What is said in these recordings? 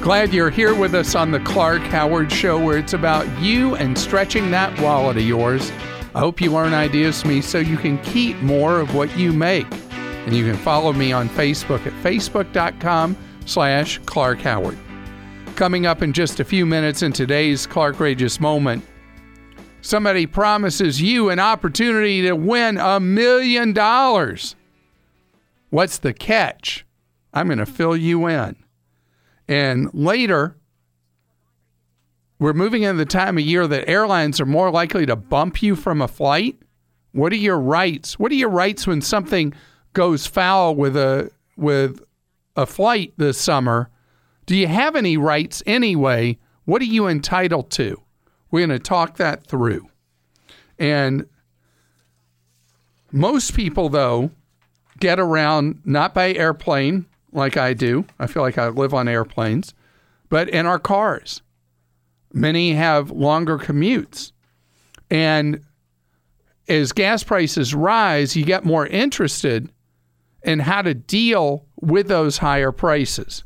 Glad you're here with us on the Clark Howard Show, where it's about you and stretching that wallet of yours. I hope you learn ideas from me so you can keep more of what you make. And you can follow me on Facebook at facebook.com slash Clark Howard. Coming up in just a few minutes in today's Clark Rageous Moment, somebody promises you an opportunity to win a million dollars. What's the catch? I'm going to fill you in. And later, we're moving into the time of year that airlines are more likely to bump you from a flight. What are your rights? What are your rights when something goes foul with a with a flight this summer? Do you have any rights anyway? What are you entitled to? We're going to talk that through. And most people though get around not by airplane like I do. I feel like I live on airplanes, but in our cars. Many have longer commutes. And as gas prices rise, you get more interested in how to deal with those higher prices.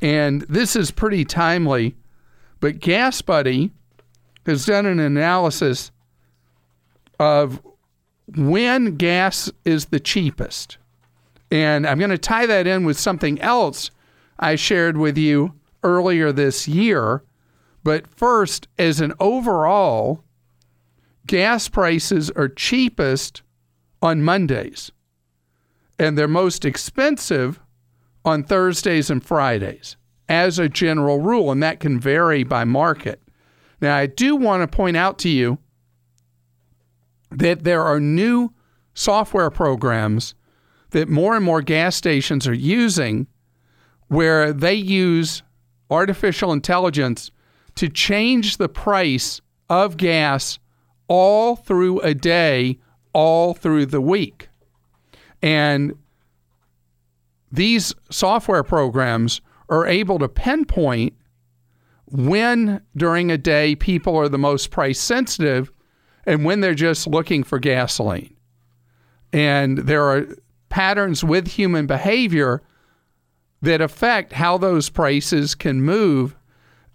And this is pretty timely, but Gas Buddy has done an analysis of when gas is the cheapest. And I'm going to tie that in with something else I shared with you earlier this year. But first, as an overall, gas prices are cheapest on Mondays, and they're most expensive on Thursdays and Fridays as a general rule, and that can vary by market. Now, I do want to point out to you that there are new software programs that more and more gas stations are using where they use artificial intelligence to change the price of gas all through a day, all through the week. And these software programs are able to pinpoint when during a day people are the most price sensitive and when they're just looking for gasoline. And there are patterns with human behavior that affect how those prices can move.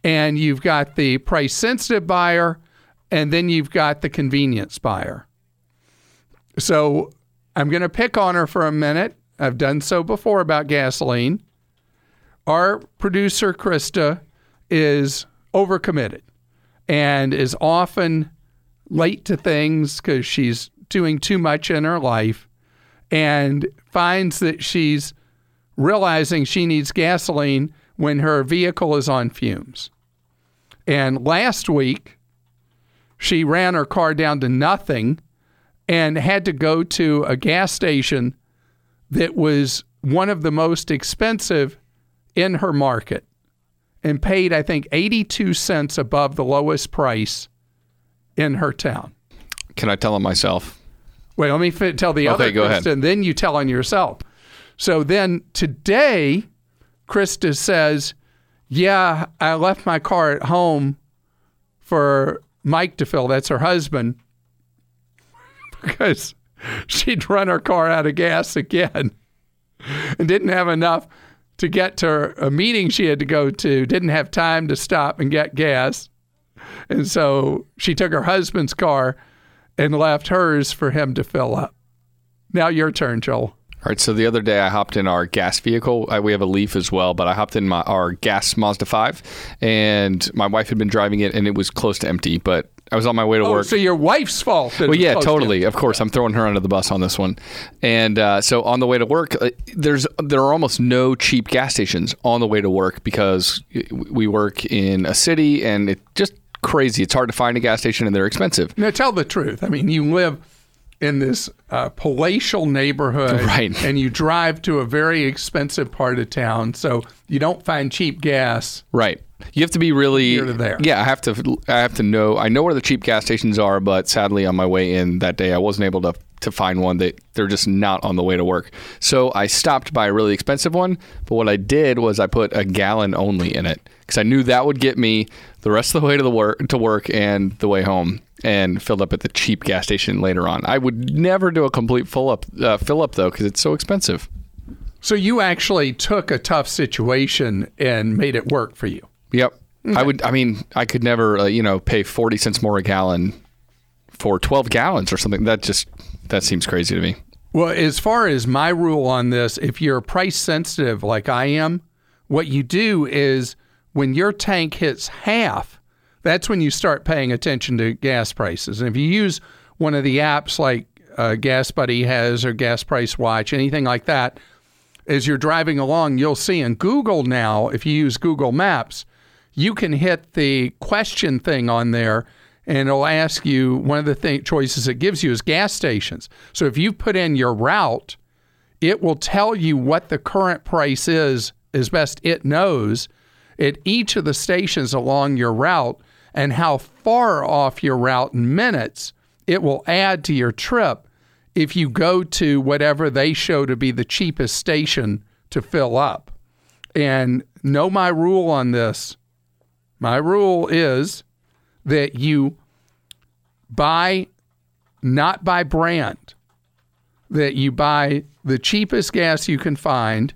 And you've got the price sensitive buyer, and then you've got the convenience buyer. So I'm going to pick on her for a minute. I've done so before about gasoline. Our producer, Krista, is overcommitted and is often late to things because she's doing too much in her life and finds that she's realizing she needs gasoline when her vehicle is on fumes. And last week, she ran her car down to nothing and had to go to a gas station that was one of the most expensive in her market and paid, I think, 82 cents above the lowest price in her town. Can I tell him myself? Wait, let me fit, tell the Okay, other go ahead. Krista, and then you tell on yourself. So then today, Krista says, "Yeah, I left my car at home for Mike to fill. That's her husband, because she'd run her car out of gas again, and didn't have enough." To get to a meeting she had to go to, didn't have time to stop and get gas. And so she took her husband's car and left hers for him to fill up. Now your turn, Joel. All right. So the other day I hopped in our gas vehicle. I, we have a Leaf as well, but I hopped in my our gas Mazda 5 and my wife had been driving it and it was close to empty, but I was on my way to Oh, work. so your wife's fault. Well, yeah, close to- totally. Of course, I'm throwing her under the bus on this one. And uh, so on the way to work, uh, there's there are almost no cheap gas stations on the way to work because we work in a city and it just crazy. It's hard to find a gas station and they're expensive. Now tell the truth. I mean, you live in this uh, palatial neighborhood, Right. And you drive to a very expensive part of town, so you don't find cheap gas. Right. You have to be really Here to there. Yeah, I have to. I have to know. I know where the cheap gas stations are, but sadly, on my way in that day, I wasn't able to to find one. That they're just not on the way to work. So I stopped by a really expensive one. But what I did was I put a gallon only in it because I knew that would get me the rest of the way to the work to work and the way home, and filled up at the cheap gas station later on. I would never do a complete full up uh, fill up though because it's so expensive. So you actually took a tough situation and made it work for you. Yep. I would. I mean, I could never, uh, you know, pay forty cents more a gallon for twelve gallons or something. That just that seems crazy to me. Well, as far as my rule on this, if you're price sensitive like I am, what you do is when your tank hits half, that's when you start paying attention to gas prices. And if you use one of the apps like uh, Gas Buddy has or Gas Price Watch, anything like that, as you're driving along, you'll see in Google now, if you use Google Maps, you can hit the question thing on there and it'll ask you one of the th- choices it gives you is gas stations. So if you put in your route, it will tell you what the current price is as best it knows at each of the stations along your route and how far off your route in minutes it will add to your trip if you go to whatever they show to be the cheapest station to fill up. And know my rule on this. My rule is that you buy not by brand, that you buy the cheapest gas you can find.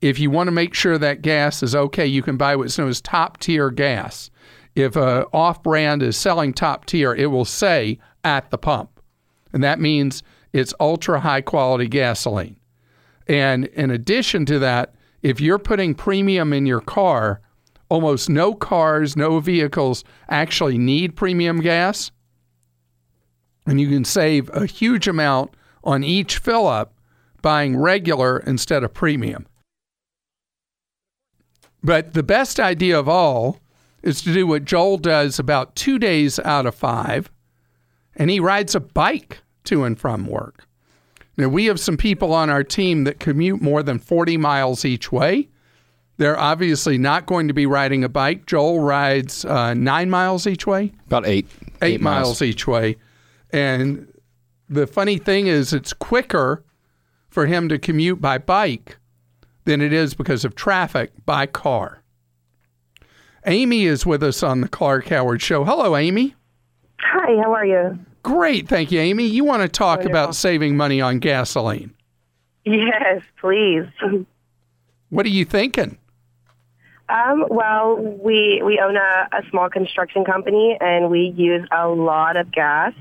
If you want to make sure that gas is okay, you can buy what's known as top tier gas. If a off brand is selling top tier, it will say at the pump. And that means it's ultra high quality gasoline. And in addition to that, if you're putting premium in your car, almost no cars, no vehicles actually need premium gas. And you can save a huge amount on each fill up buying regular instead of premium. But the best idea of all is to do what Joel does about two days out of five, and he rides a bike to and from work. Now, we have some people on our team that commute more than 40 miles each way. They're obviously not going to be riding a bike. Joel rides uh, nine miles each way, About eight. eight, miles. each way. And the funny thing is, it's quicker for him to commute by bike than it is because of traffic by car. Amy is with us on the Clark Howard Show. Hello, Amy. Hi, how are you? Great. Thank you, Amy. You want to talk Wonderful. about saving money on gasoline. Yes, please. What are you thinking? Um, well, we we own a, a small construction company and we use a lot of gas,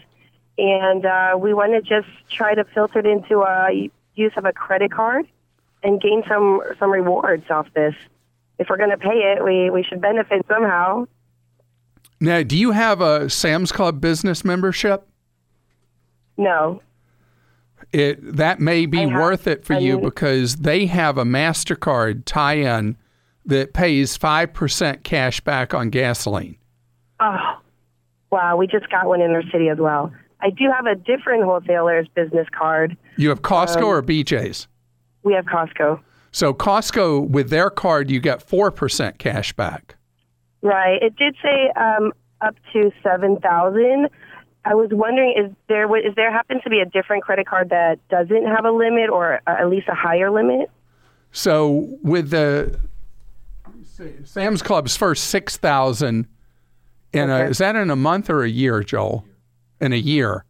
and uh, we want to just try to filter it into a use of a credit card and gain some some rewards off this. If we're going to pay it, we we should benefit somehow. Now, do you have a Sam's Club business membership? No. It that may be I have- worth it for I you because they have a Mastercard tie-in that pays five percent cash back on gasoline. Oh, wow. We just got one in our city as well. I do have a different wholesaler's business card. You have Costco Um, or BJ's. We have Costco. So Costco with their card, you get four percent cash back. Right. It did say um, up to seven thousand. I was wondering, is there is there happen to be a different credit card that doesn't have a limit, or uh, at least a higher limit? So with the Sam's Club's first six thousand, in a, is that in a month or a year, Joel? In a year.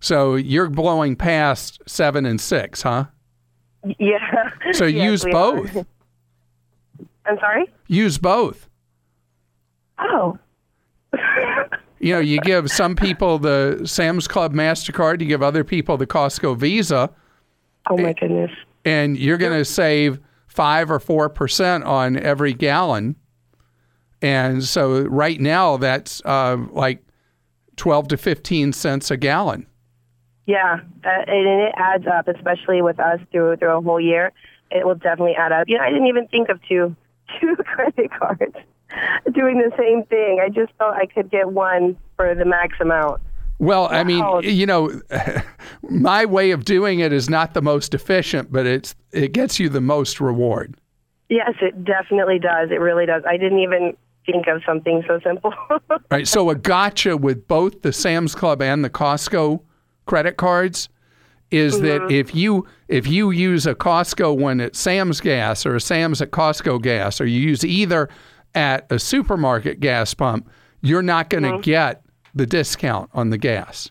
So you're blowing past seven and six, huh? Yeah. So Yes, use both. are. I'm sorry. Use both. Oh. You know, you give some people the Sam's Club Mastercard, you give other people the Costco Visa, oh my goodness. and you're going to save five or four percent on every gallon. And so right now that's uh, like twelve to fifteen cents a gallon. Yeah, uh, and it adds up, especially with us through through a whole year. It will definitely add up. You know, I didn't even think of two two credit cards doing the same thing. I just thought I could get one for the max amount. Well, I mean, you know, my way of doing it is not the most efficient, but it's it gets you the most reward. Yes, it definitely does. It really does. I didn't even think of something so simple. Right. So a gotcha with both the Sam's Club and the Costco credit cards is that mm-hmm. if you if you use a Costco one at Sam's Gas or a Sam's at Costco Gas, or you use either at a supermarket gas pump, you're not going to mm-hmm. get the discount on the gas.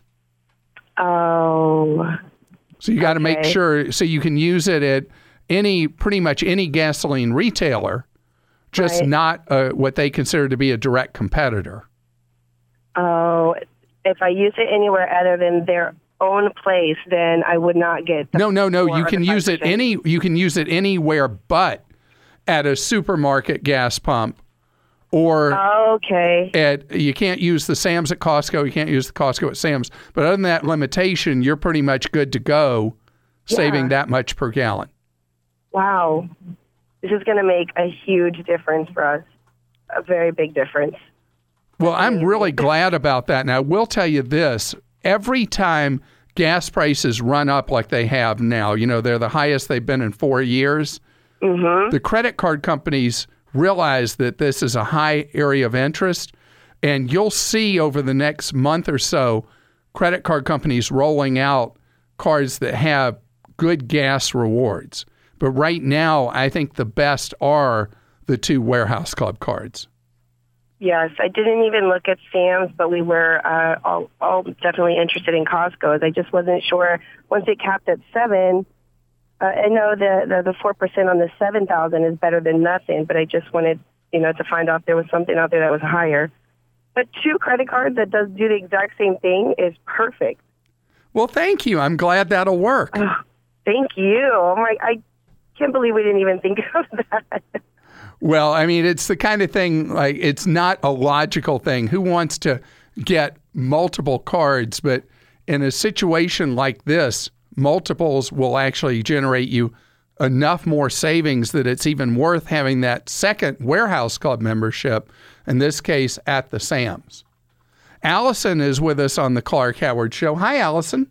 oh, So you got to make sure so you can use it at any pretty much any gasoline retailer, just Right. not uh, what they consider to be a direct competitor. Oh, if I use it anywhere other than their own place, then I would not get. No, no, no. You can use it any. You can use it anywhere but at a supermarket gas pump, or Okay. at you can't use the Sam's at Costco. You can't use the Costco at Sam's. But other than that limitation, you're pretty much good to go, saving Yeah. that much per gallon. Wow. This is going to make a huge difference for us. A very big difference. Well, I'm really glad about that. Now, we'll tell you this every time gas prices run up like they have now, you know, they're the highest they've been in four years. Mm-hmm. The credit card companies realize that this is a high area of interest. And you'll see over the next month or so credit card companies rolling out cards that have good gas rewards. But right now, I think the best are the two warehouse club cards. Yes, I didn't even look at Sam's, but we were uh, all, all definitely interested in Costco's. I just wasn't sure. Once it capped at seven, uh, I know the the four percent on the seven thousand is better than nothing, but I just wanted you know to find out if there was something out there that was higher. But two credit cards that does do the exact same thing is perfect. Well, thank you. I'm glad that'll work. Thank you. Oh my, I can't believe we didn't even think of that. Well, I mean, it's the kind of thing like it's not a logical thing. Who wants to get multiple cards? But in a situation like this, multiples will actually generate you enough more savings that it's even worth having that second warehouse club membership, in this case at the Sam's. Allison is with us on the Clark Howard Show. Hi, Allison.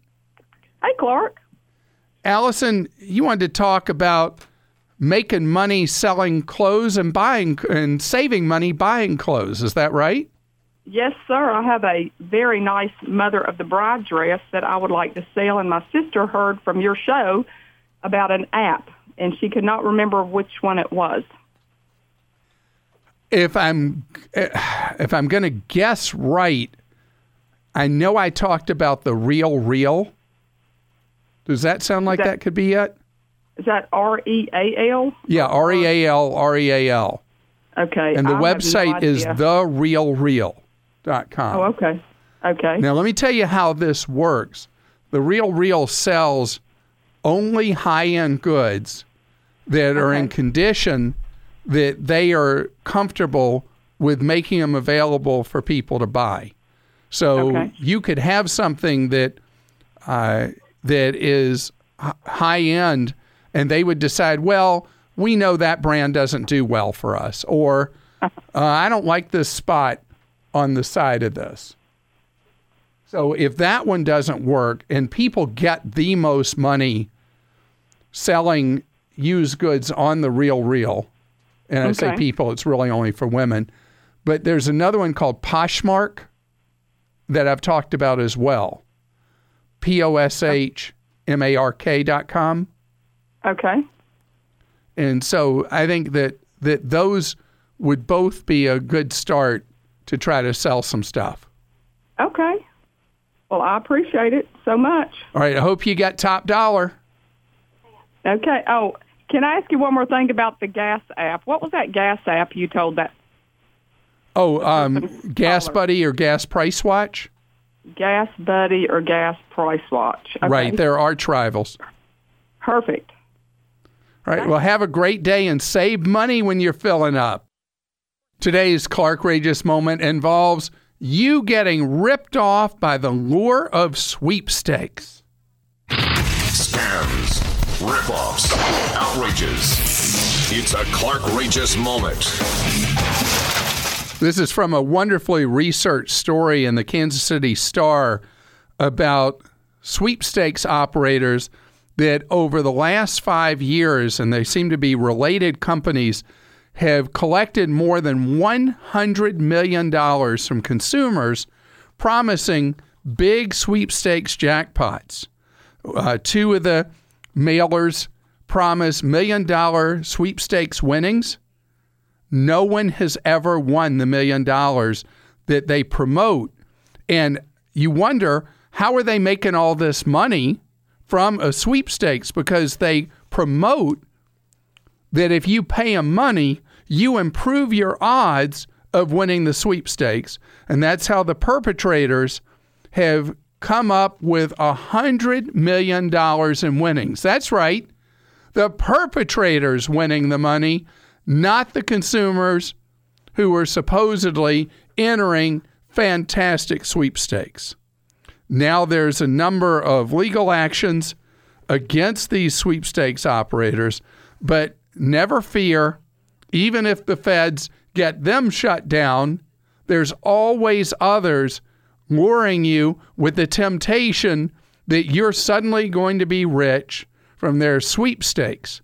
Hey, Clark. Allison, you wanted to talk about making money selling clothes and buying and saving money buying clothes. Is that right? Yes, sir. I have a very nice Mother of the Bride dress that I would like to sell, and my sister heard from your show about an app, and she could not remember which one it was. If I'm eh, if I'm going to guess right, I know I talked about the real real. Does that sound like that- that could be it? Is that R E A L? Yeah, R E A L R E A L. Okay. And the I have no website real idea. therealreal.com. Oh, okay. Okay. Now, let me tell you how this works. The Real Real sells only high end goods that are in condition that they are comfortable with making them available for people to buy. So Okay. you could have something that uh, that is h- high end, and they would decide, well, we know that brand doesn't do well for us, or uh, I don't like this spot on the side of this. So if that one doesn't work and people get the most money selling used goods on the real real, and I say people, it's really only for women, but there's another one called Poshmark that I've talked about as well. P O S H M A R K dot com. Okay. And so I think that that those would both be a good start to try to sell some stuff. Okay. Well, I appreciate it so much. All right, I hope you got top dollar. Okay. Oh, can I ask you one more thing about the gas app? What was that gas app you told that Oh, um, Gas. Buddy or Gas Price Watch? Gas Buddy or Gas Price Watch? Okay. Right, There are rivals. Perfect. All right, well, have a great day and save money when you're filling up. Today's Clark Rageous moment involves you getting ripped off by the lure of sweepstakes. Scams, ripoffs, outrages. It's a Clark Rageous moment. This is from a wonderfully researched story in the Kansas City Star about sweepstakes operators that over the last five years, and they seem to be related companies, have collected more than $100 million from consumers, promising big sweepstakes jackpots. Uh, two of the mailers promise million dollar sweepstakes winnings. No one has ever won the million dollars that they promote. And you wonder how are they making all this money from a sweepstakes because they promote that if you pay them money, you improve your odds of winning the sweepstakes. And that's how the perpetrators have come up with a $100 million in winnings. That's right. The perpetrators winning the money, not the consumers who were supposedly entering fantastic sweepstakes. Now there's a number of legal actions against these sweepstakes operators, but never fear, even if the feds get them shut down, there's always others luring you with the temptation that you're suddenly going to be rich from their sweepstakes.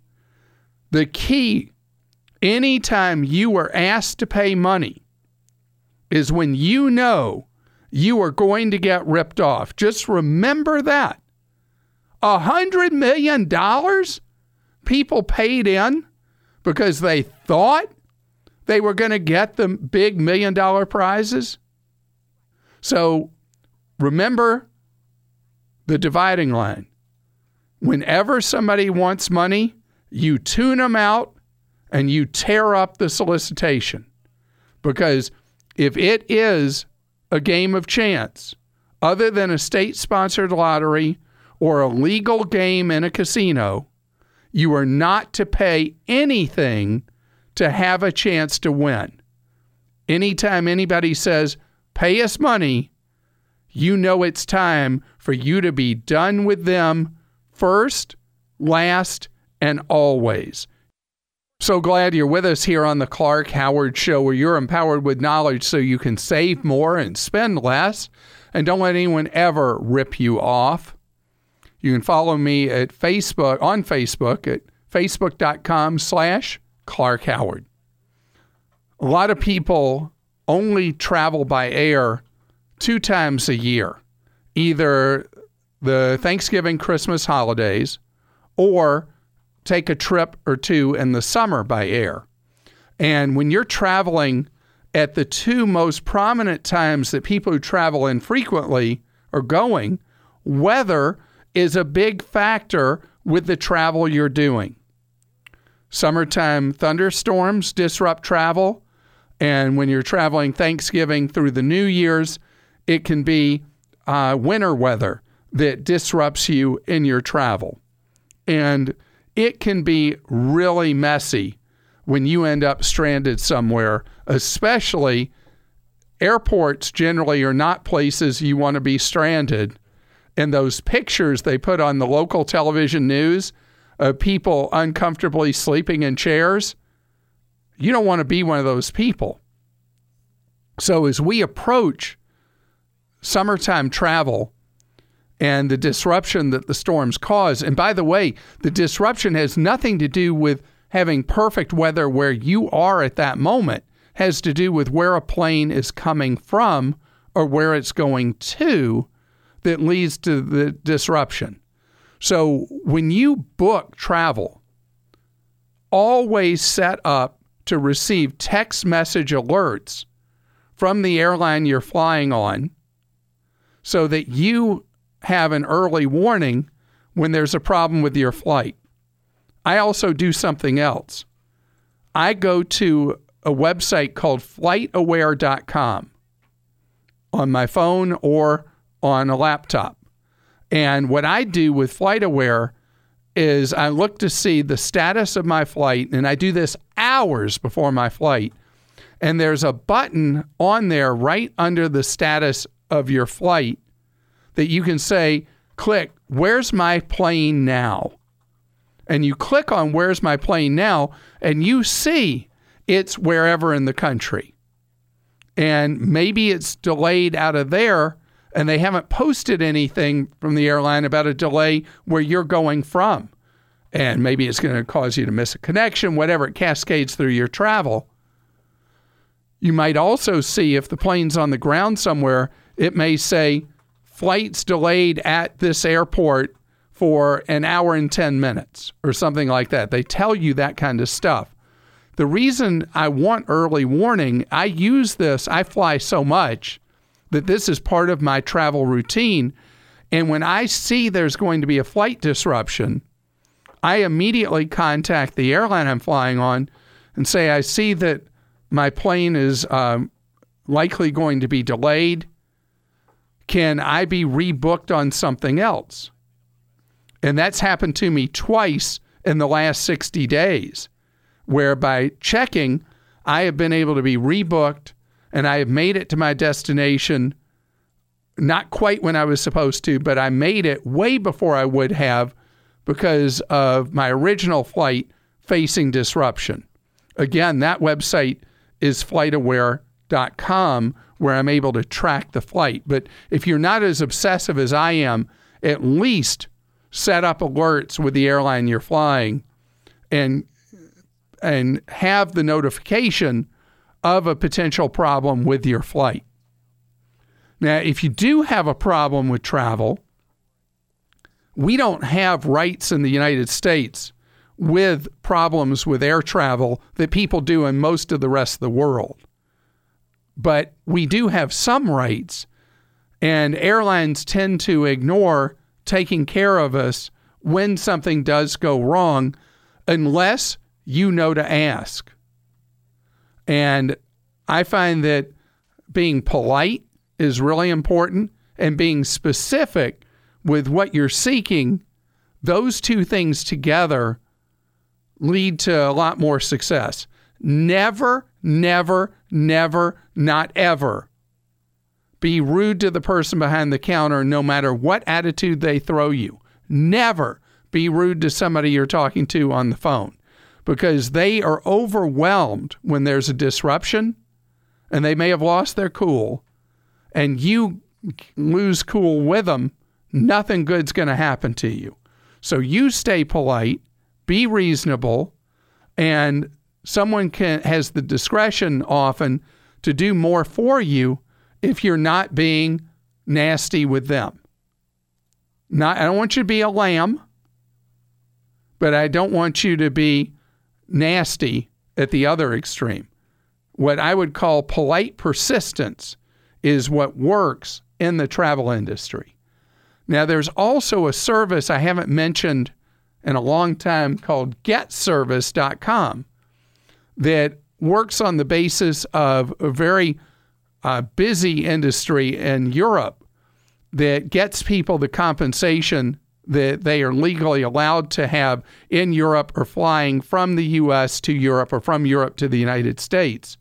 The key, anytime you are asked to pay money, is when you know you are going to get ripped off. Just remember that. A hundred million dollars people paid in because they thought they were going to get the big million dollar prizes. So remember the dividing line. Whenever somebody wants money, you tune them out and you tear up the solicitation. Because if it is a game of chance, other than a state sponsored lottery or a legal game in a casino, you are not to pay anything to have a chance to win. Anytime anybody says, pay us money, you know it's time for you to be done with them first, last, and always. So glad you're with us here on the Clark Howard Show, where you're empowered with knowledge so you can save more and spend less. And don't let anyone ever rip you off. You can follow me at Facebook on Facebook at facebook.com slash Clark Howard. A lot of people only travel by air two times a year, either the Thanksgiving Christmas holidays or take a trip or two in the summer by air. And when you're traveling at the two most prominent times that people who travel infrequently are going, weather is a big factor with the travel you're doing. Summertime thunderstorms disrupt travel. And when you're traveling Thanksgiving through the New Year's, it can be uh, winter weather that disrupts you in your travel. And it can be really messy when you end up stranded somewhere, especially airports generally are not places you want to be stranded. And those pictures they put on the local television news of people uncomfortably sleeping in chairs, you don't want to be one of those people. So as we approach summertime travel, and the disruption that the storms cause. And by the way, the disruption has nothing to do with having perfect weather where you are at that moment, has to do with where a plane is coming from or where it's going to that leads to the disruption. So when you book travel, always set up to receive text message alerts from the airline you're flying on so that you have an early warning when there's a problem with your flight. I also do something else. I go to a website called flightaware.com on my phone or on a laptop. And what I do with FlightAware is I look to see the status of my flight, and I do this hours before my flight. And there's a button on there right under the status of your flight that you can say, click, where's my plane now? And you click on where's my plane now, and you see it's wherever in the country. And maybe it's delayed out of there, and they haven't posted anything from the airline about a delay where you're going from. And maybe it's going to cause you to miss a connection, whatever, it cascades through your travel. You might also see if the plane's on the ground somewhere, it may say flights delayed at this airport for an hour and 10 minutes or something like that. They tell you that kind of stuff. The reason I want early warning, I use this, I fly so much that this is part of my travel routine. And when I see there's going to be a flight disruption, I immediately contact the airline I'm flying on and say, I see that my plane is um, likely going to be delayed. Can I be rebooked on something else? And that's happened to me twice in the last 60 days, where by checking, I have been able to be rebooked and I have made it to my destination not quite when I was supposed to, but I made it way before I would have because of my original flight facing disruption. Again, that website is flightaware.com where I'm able to track the flight. But if you're not as obsessive as I am, at least set up alerts with the airline you're flying and and have the notification of a potential problem with your flight. Now, if you do have a problem with travel, we don't have rights in the United States with problems with air travel that people do in most of the rest of the world. But we do have some rights, and airlines tend to ignore taking care of us when something does go wrong unless you know to ask. And I find that being polite is really important and being specific with what you're seeking, those two things together lead to a lot more success. Never, never, never, not ever be rude to the person behind the counter no matter what attitude they throw you. Never be rude to somebody you're talking to on the phone because they are overwhelmed when there's a disruption and they may have lost their cool and you lose cool with them, nothing good's going to happen to you. So you stay polite, be reasonable, and someone can has the discretion often to do more for you if you're not being nasty with them. Not I don't want you to be a lamb, but I don't want you to be nasty at the other extreme. What I would call polite persistence is what works in the travel industry. Now, there's also a service I haven't mentioned in a long time called getservice.com that works on the basis of a very uh, busy industry in Europe that gets people the compensation that they are legally allowed to have in Europe or flying from the US to Europe or from Europe to the United States.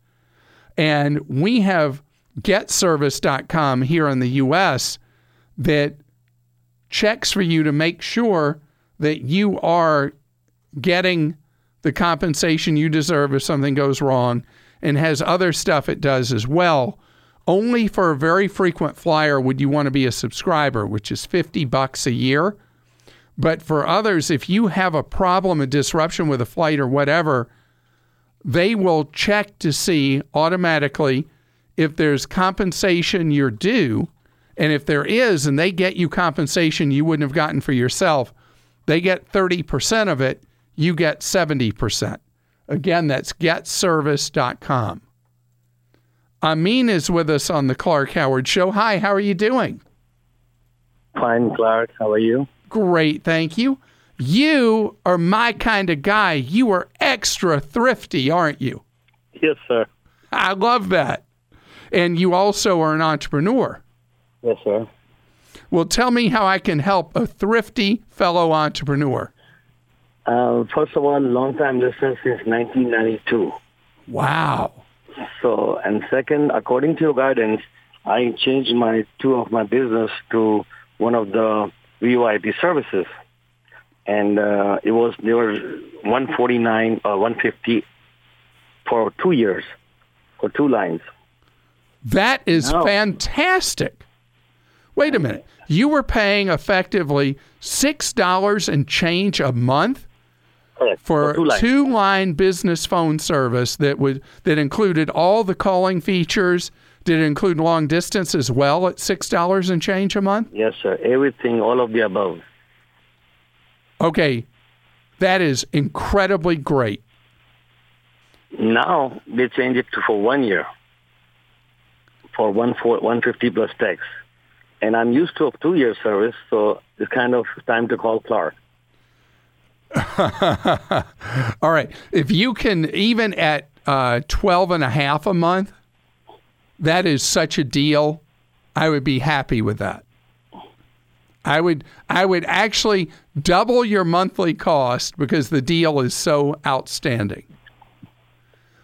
And we have getservice.com here in the US that checks for you to make sure that you are getting the compensation you deserve if something goes wrong and has other stuff it does as well. Only for a very frequent flyer would you want to be a subscriber, which is 50 bucks a year. But for others, if you have a problem, a disruption with a flight or whatever, they will check to see automatically if there's compensation you're due. And if there is, and they get you compensation you wouldn't have gotten for yourself, they get 30% of it, you get 70%. Again, that's getservice.com. Amin is with us on the Clark Howard Show. Hi, how are you doing? Fine, Clark. How are you? Great, thank you. You are my kind of guy. You are extra thrifty, aren't you? Yes, sir. I love that. And you also are an entrepreneur. Yes, sir. Well, tell me how I can help a thrifty fellow entrepreneur. Uh, first of all, long time listener since 1992. Wow. So, and second, according to your guidance, I changed my two of my business to one of the VoIP services, and uh, it was they were 149 or 150 for two years, for two lines. That is No. fantastic. Wait a minute. You were paying effectively $6 and change a month Correct. for two a two-line business phone service that would that included all the calling features. Did it include long distance as well at $6 and change a month? Yes, sir. Everything, all of the above. Okay. That is incredibly great. Now they change it to for one year, for one for 150 plus tax, and I'm used to a two year service, so it's kind of time to call Clark. All right. If you can, even at uh, 12 and a half a month, that is such a deal. I would be happy with that. I would I would actually double your monthly cost because the deal is so outstanding.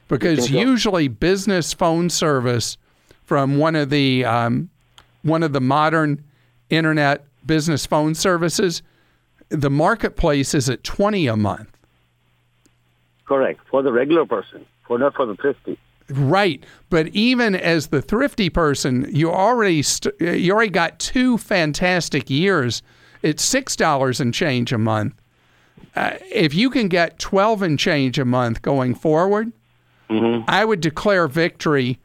Because usually business phone service from one of the um, one of the modern internet business phone services, the marketplace is at twenty a month. Correct. For the regular person, for not for the thrifty. Right, but even as the thrifty person, you already st- you already got two fantastic years. It's six dollars and change a month. Uh, if you can get twelve and change a month going forward, I would declare victory.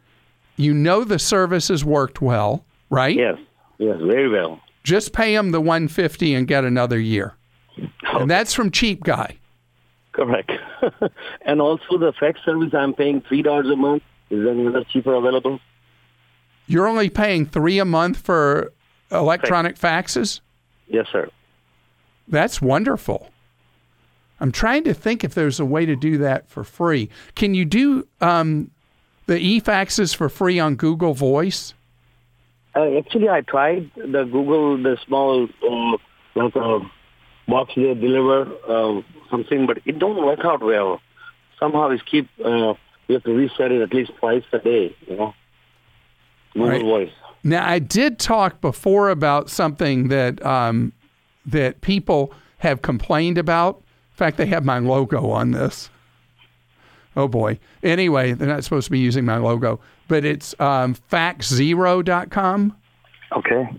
You know the service has worked well, right? Yes. Yes. Very well. Just pay them the one fifty and get another year, and that's from Cheap Guy. Correct. and also the fax service, I'm paying three dollars a month. Is there any other cheaper available? You're only paying three a month for electronic faxes. Yes, sir. That's wonderful. I'm trying to think if there's a way to do that for free. Can you do um, the e-faxes for free on Google Voice? Uh, actually, I tried the Google, the small uh, like a box they deliver uh, something, but it don't work out well. Somehow it's keep uh, you have to reset it at least twice a day. You know, Right. Voice. Now, I did talk before about something that um, that people have complained about. In fact, they have my logo on this. Oh boy. Anyway, they're not supposed to be using my logo, but it's um, faxzero.com. Okay.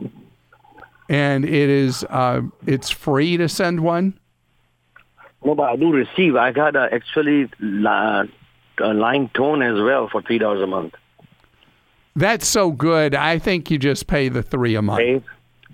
and it is uh, it's free to send one. No, but I do receive. I got uh, actually uh, a line tone as well for three dollars a month. That's so good. I think you just pay the three a month.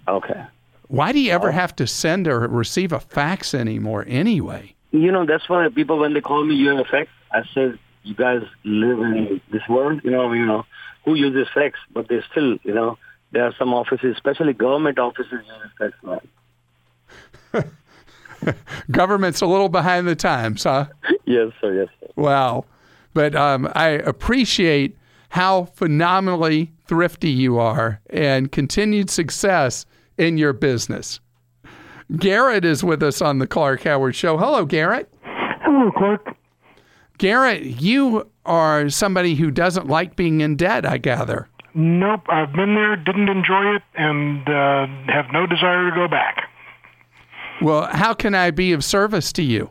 Okay. Why do you ever have to send or receive a fax anymore? Anyway, You know, that's why people when they call me you have a fax, I said you guys live in this world. You know, you know who uses fax, but they still, you know, there are some offices, especially government offices, use fax now. government's a little behind the times, huh? Yes, sir. Yes, sir. Wow. But um, I appreciate how phenomenally thrifty you are and continued success in your business. Garrett is with us on the Clark Howard Show. Hello, Garrett. Hello, Clark. Garrett, you are somebody who doesn't like being in debt, I gather. Nope, I've been there, didn't enjoy it, and uh, have no desire to go back. Well, how can I be of service to you?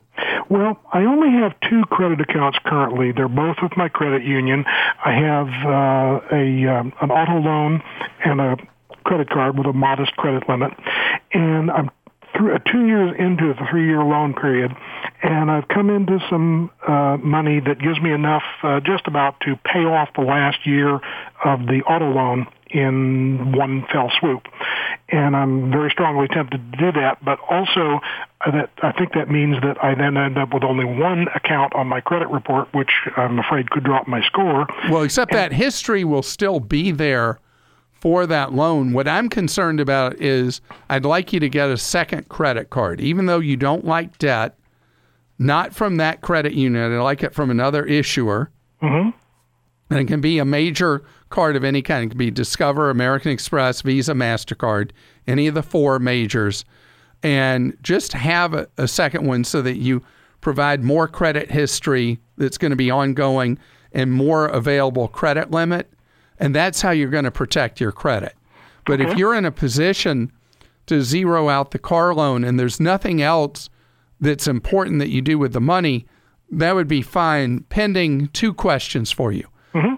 Well, I only have two credit accounts currently. They're both with my credit union. I have uh, a um, an auto loan and a credit card with a modest credit limit, and I'm through, uh, two years into the three-year loan period, and I've come into some uh, money that gives me enough uh, just about to pay off the last year of the auto loan in one fell swoop. And I'm very strongly tempted to do that, but also uh, that I think that means that I then end up with only one account on my credit report, which I'm afraid could drop my score. Well, except that history will still be there for that loan. What I'm concerned about is I'd like you to get a second credit card, even though you don't like debt, not from that credit union. I like it from another issuer. Mm-hmm. And it can be a major card of any kind. It can be Discover, American Express, Visa, MasterCard, any of the four majors. And just have a, a second one so that you provide more credit history that's going to be ongoing and more available credit limit. And that's how you're going to protect your credit. But if you're in a position to zero out the car loan and there's nothing else that's important that you do with the money, that would be fine, pending two questions for you.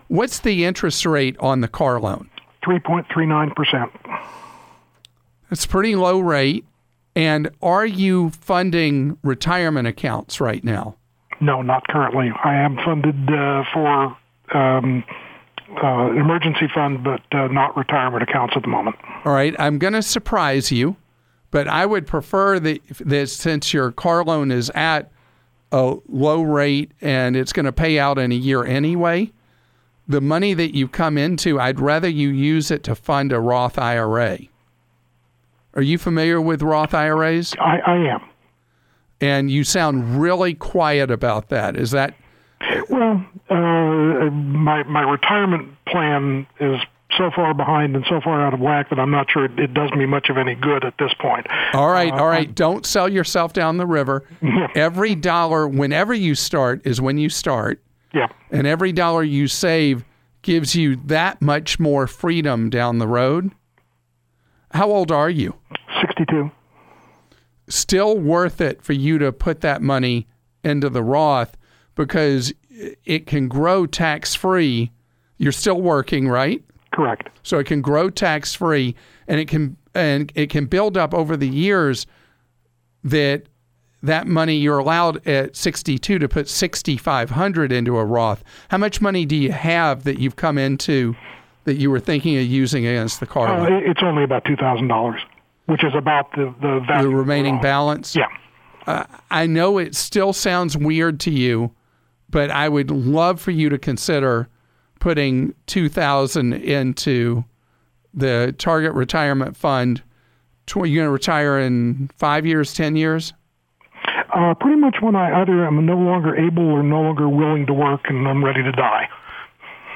What's the interest rate on the car loan? 3.39%. It's a pretty low rate. And are you funding retirement accounts right now? No, not currently. I am funded uh, for um, uh, emergency fund, but uh, not retirement accounts at the moment. All right, I'm going to surprise you, but I would prefer that, that since your car loan is at a low rate and it's going to pay out in a year anyway, the money that you come into, I'd rather you use it to fund a Roth IRA. Are you familiar with Roth IRAs? I, I am. And you sound really quiet about that. Is that Well, uh, my my retirement plan is so far behind and so far out of whack that I'm not sure it, it does me much of any good at this point. all right? all right. Don't sell yourself down the river. Every dollar, whenever you start, is when you start. Yeah. And every dollar you save gives you that much more freedom down the road. How old are you? 62. Still worth it for you to put that money into the Roth because it can grow tax free. You're still working, right? Correct. So it can grow tax free and it can and it can build up over the years that that money you're allowed at 62 to put 6500 into a Roth. How much money do you have that you've come into that you were thinking of using against the car Uh, loan? it's only about two thousand dollars, which is about the the, value the the remaining Roth. balance? Yeah. I know it still sounds weird to you, but I would love for you to consider putting 2000 into the target retirement fund. You're going to retire in 5 years, 10 years? Uh, pretty much when I either am no longer able or no longer willing to work and I'm ready to die.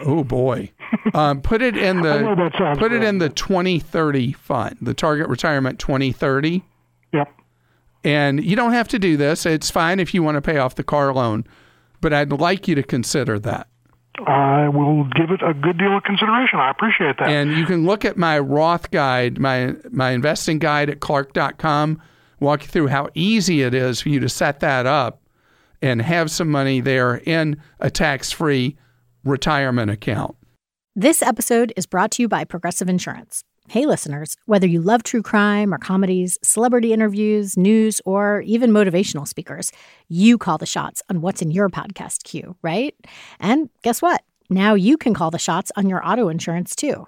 Oh boy. Um, put it in I know that the put it in the 2030 fund, the target retirement 2030. Yep. And you don't have to do this. It's fine if you want to pay off the car loan, but I'd like you to consider that. I will give it a good deal of consideration. I appreciate that. And you can look at my Roth guide, my my investing guide at clark.com, walk you through how easy it is for you to set that up and have some money there in a tax-free retirement account. This episode is brought to you by Progressive Insurance. Hey, listeners, whether you love true crime or comedies, celebrity interviews, news, or even motivational speakers, you call the shots on what's in your podcast queue, right? And guess what? Now you can call the shots on your auto insurance too.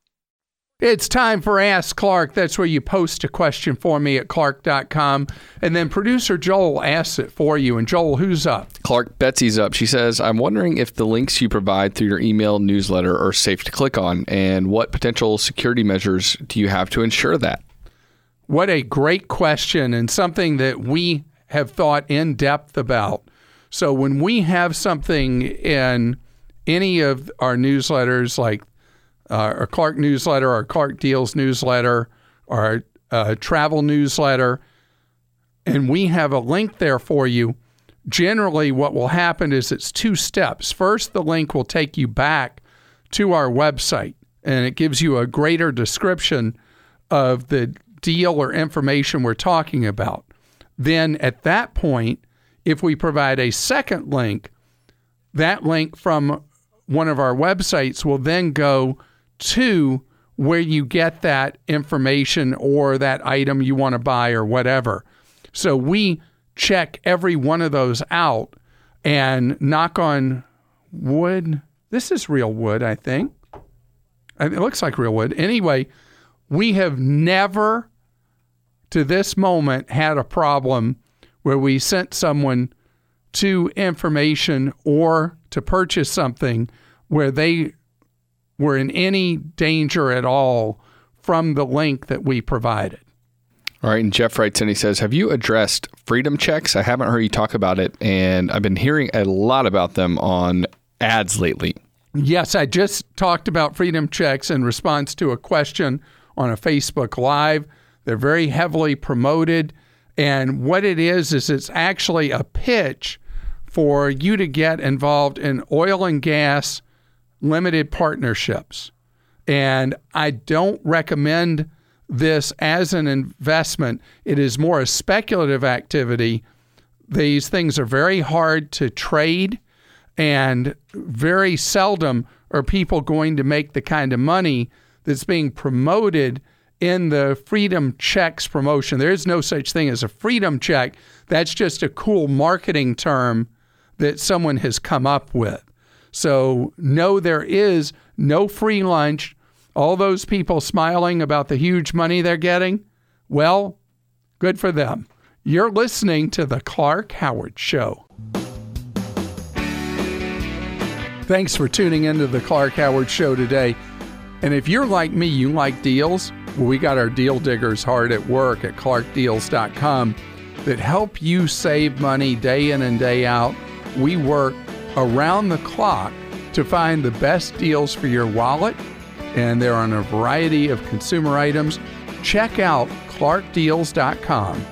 It's time for Ask Clark. That's where you post a question for me at clark.com. And then producer Joel asks it for you. And Joel, who's up? Clark, Betsy's up. She says, I'm wondering if the links you provide through your email newsletter are safe to click on, and what potential security measures do you have to ensure that? What a great question, and something that we have thought in depth about. So, when we have something in any of our newsletters, like uh, our Clark newsletter, our Clark Deals newsletter, our uh, travel newsletter, and we have a link there for you, generally what will happen is it's two steps. First, the link will take you back to our website and it gives you a greater description of the deal or information we're talking about. Then at that point, if we provide a second link, that link from one of our websites will then go to where you get that information or that item you want to buy or whatever. So we check every one of those out and knock on wood. This is real wood, I think. It looks like real wood. Anyway, we have never to this moment had a problem where we sent someone to information or to purchase something where they were in any danger at all from the link that we provided. All right, and Jeff writes in, he says, Have you addressed freedom checks? I haven't heard you talk about it, and I've been hearing a lot about them on ads lately. Yes, I just talked about freedom checks in response to a question on a Facebook Live. They're very heavily promoted. And what it is, is it's actually a pitch for you to get involved in oil and gas limited partnerships. And I don't recommend this as an investment. It is more a speculative activity. These things are very hard to trade. And very seldom are people going to make the kind of money that's being promoted in the Freedom Checks promotion. There is no such thing as a Freedom Check. That's just a cool marketing term that someone has come up with. So, no, there is no free lunch. All those people smiling about the huge money they're getting, well, good for them. You're listening to The Clark Howard Show. Thanks for tuning into The Clark Howard Show today. And if you're like me, you like deals, we got our deal diggers hard at work at clarkdeals.com that help you save money day in and day out. We work around the clock to find the best deals for your wallet, and they're on a variety of consumer items. Check out clarkdeals.com